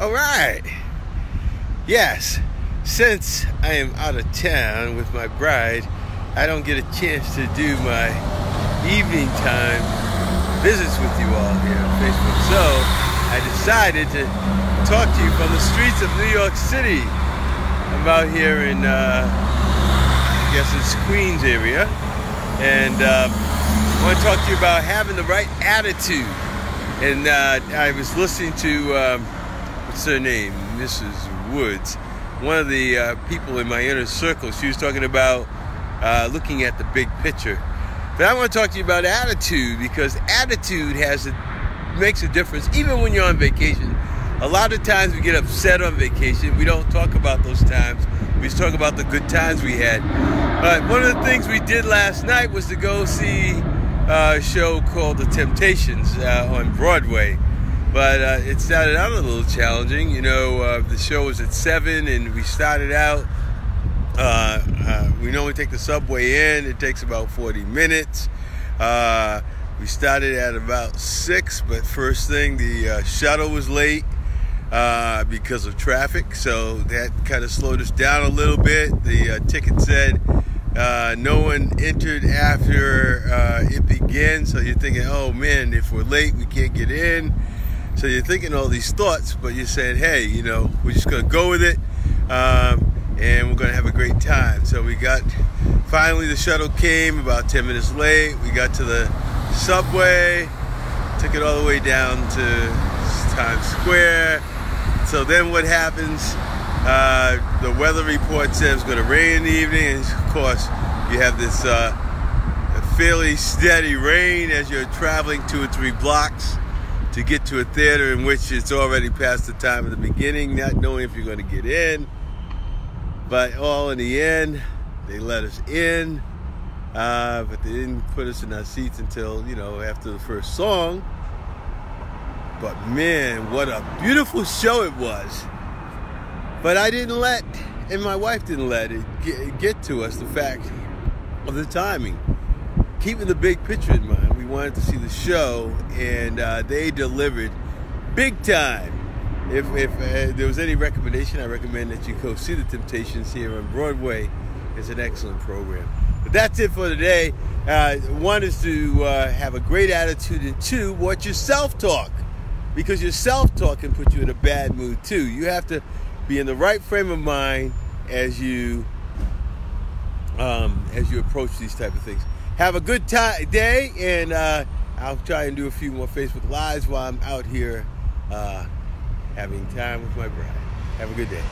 All right. Yes, since I am out of town with my bride, I don't get a chance to do my evening time visits with you all here on Facebook. So I decided to talk to you from the streets of New York City. I'm out here in, uh, I guess it's Queens area, and uh, I want to talk to you about having the right attitude. And uh, I was listening to um, what's her name, Mrs. Woods, one of the uh, people in my inner circle. She was talking about uh, looking at the big picture. But I want to talk to you about attitude because attitude has a, makes a difference even when you're on vacation. A lot of times we get upset on vacation. We don't talk about those times. We just talk about the good times we had. But one of the things we did last night was to go see a show called The Temptations uh, on Broadway. But uh, it started out a little challenging. You know, uh, the show was at 7 and we started out. Uh, uh, we normally take the subway in, it takes about 40 minutes. Uh, we started at about 6, but first thing, the shuttle was late. Uh, because of traffic. So that kind of slowed us down a little bit. The uh, ticket said uh, no one entered after uh, it began. So you're thinking, oh man, if we're late, we can't get in. So you're thinking all these thoughts, but you're saying, hey, you know, we're just going to go with it. Um, and we're going to have a great time. So we got, finally, the shuttle came about 10 minutes late. We got to the subway, took it all the way down to Times Square so then what happens? Uh, the weather report says it's going to rain in the evening, and of course, you have this uh, fairly steady rain as you're traveling two or three blocks to get to a theater in which it's already past the time of the beginning, not knowing if you're going to get in. But all in the end, they let us in, uh, but they didn't put us in our seats until you know after the first song. But man, what a beautiful show it was. But I didn't let, and my wife didn't let it get, to us the fact of the timing. Keeping the big picture in mind, wanted to see the show, and uh, they delivered big time. If, if uh, there was any recommendation, I recommend that you go see The Temptations here on Broadway. It's an excellent program. But that's it for today. Uh, one is to uh, have a great attitude, and two, watch your self talk because your self-talk can put you in a bad mood too. You have to be in the right frame of mind as you um, as you approach these type of things. Have a good time day, and uh, I'll try and do a few more Facebook lives while I'm out here uh, having time with my bride. Have a good day.